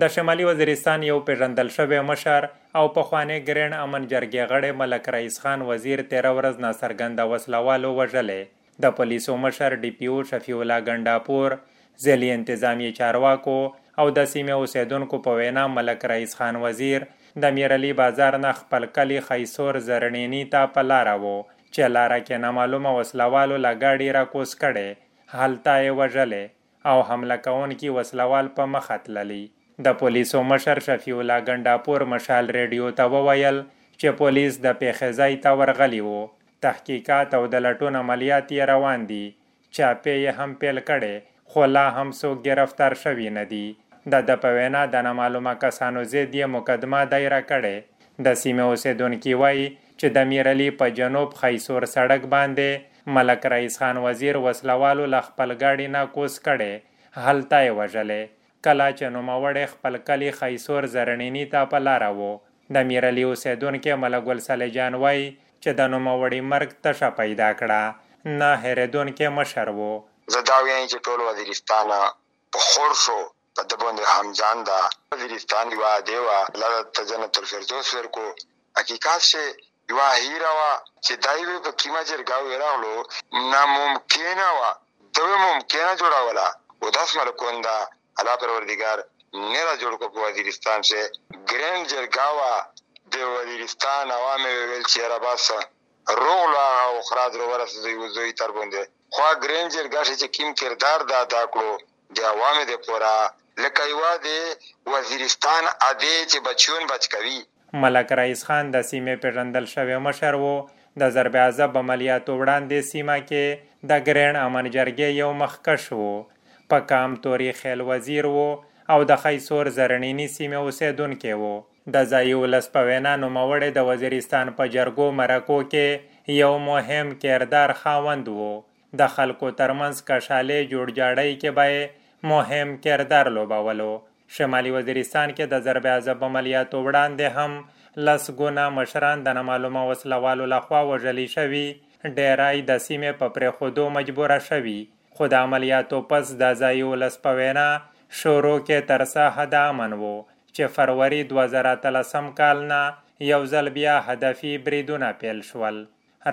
د شمالي Waziristan you پیژندل شوی مشر او په خوانې ګرین امن جرګې غړې ملک رئیس خان وزیر 13 ورځ ناصرګند وسلوالو وژلې د پولیسو مشر ډي پی او شفیع الله ګنڈاپور ځلی انتظامی چارواکو او د سیمه اوسیدونکو په وینا ملک رئیس خان وزیر د میرلی بازار نه خپل کلی خیسور زرنینی ته په لار وو، چې لار کې نه معلومه وسلوالو لګاډي را کوس کړي حالت یې وژلې او حمله کون کی وسلوال په مخ اتللی د پولیسو مشر شفیع الله ګنڈاپور مشال ریډیو ته وویل چې پولیس د پیښې ځای ته ورغلی وو تحقیقات او د لټون عملیات یې روان دي. چاپې یې هم پیل کړي خو لا هم څوک گرفتار شوي نه دي د د په وینا د نامعلومه کسانو ضد یې مقدمه دایره کړې. د سیمې اوسیدونکي وایي چې د میرعلي په جنوب خیسور سړک باندې ملک رئیس خان وزیر وسلوالو له خپل ګاډي نه کوس کړي هلته یې وژلې. کله چې نوموړی خپل کلی خیسور زرنینی ته په لاره وو. د میرعلي اوسیدونکي ملک ګل صالح جان وایي چې د نوموړي مرګ تشه پیدا کړه. نه هېرېدونکی مشر وو. زه دا وایم چې ټول وزیرستان په خور شو. په د باندې همجان دا وزیرستان یو دیوا الله ته جنت الفردوس ورکو. حقیقت شه یو هیرا وا چې دایوي په کیما جرګاو راغلو. ناممکن وا دوی ممکنه جوړاولا و داس ملکوندا اللہ پروردگار میرا جوڑ کو وزیرستان سے گرینڈ جرگاوا د وزیرستان عوام ویل چې را باس روغلا او خراج رو ورس دی وزوی تر بونده خو گرینډ جرګا چې کیم کردار دا دا کړو د عوام د پورا لکه یو د وزیرستان اده چې بچون بچ کوي ملک رئیس خان د سیمې پیژندل شوی مشر وو د ضرب عذاب عملیاتو وړاندې سیمه کې د ګرین امن جرګې یو مخکش وو په کام توري خیل وزیر وو او د خیسور زرنینی سیمه اوسیدونکو وو. د ځای ولس په وینا نوموړی د وزیرستان په جرګو مرکو کې یو مهم کردار خاوند وو. د خلکو ترمنځ کشالې جوړ جاړی کې به مهم کردار لوبولو. شمالي وزیرستان کې د ضرب عذاب عملیاتو وړاندې هم لس ګونه مشران د نامعلومه وسلوالو لخوا وژلی شوي. ډیرای د سیمې په پرېښودو مجبوره شوي. خو د عملیاتو پس د ځایي ولس په وینا شروع کې تر ساحه د امن و چې فروری 2013 کال نه یو ځل بیا هدفي بریدونه پیل شول.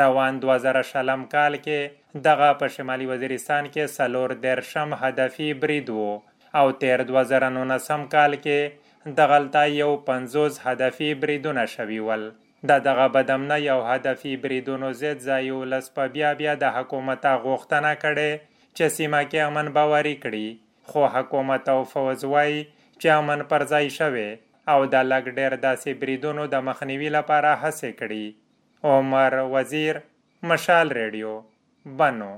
روان 2000 کال کې دغه په شمالي وزیرستان کې سلور درشم هدفي برید وو او تیر 2019 کال کې دغلتا یو 50 هدفي بریدونه شوي ول. د دغه بدمنه یو هدفي بریدونو زید ځایو لس په بیا بیا د حکومت غوښتنه کړي چې سیمه کې امن باوري کړي، خو حکومت او فوز وایي چې امن پر ځای شوی او د لګ ډیر داسې بریدونو د مخنیوي لپاره هڅې کړي. عمر وزیر، مشال ریډیو، بنو.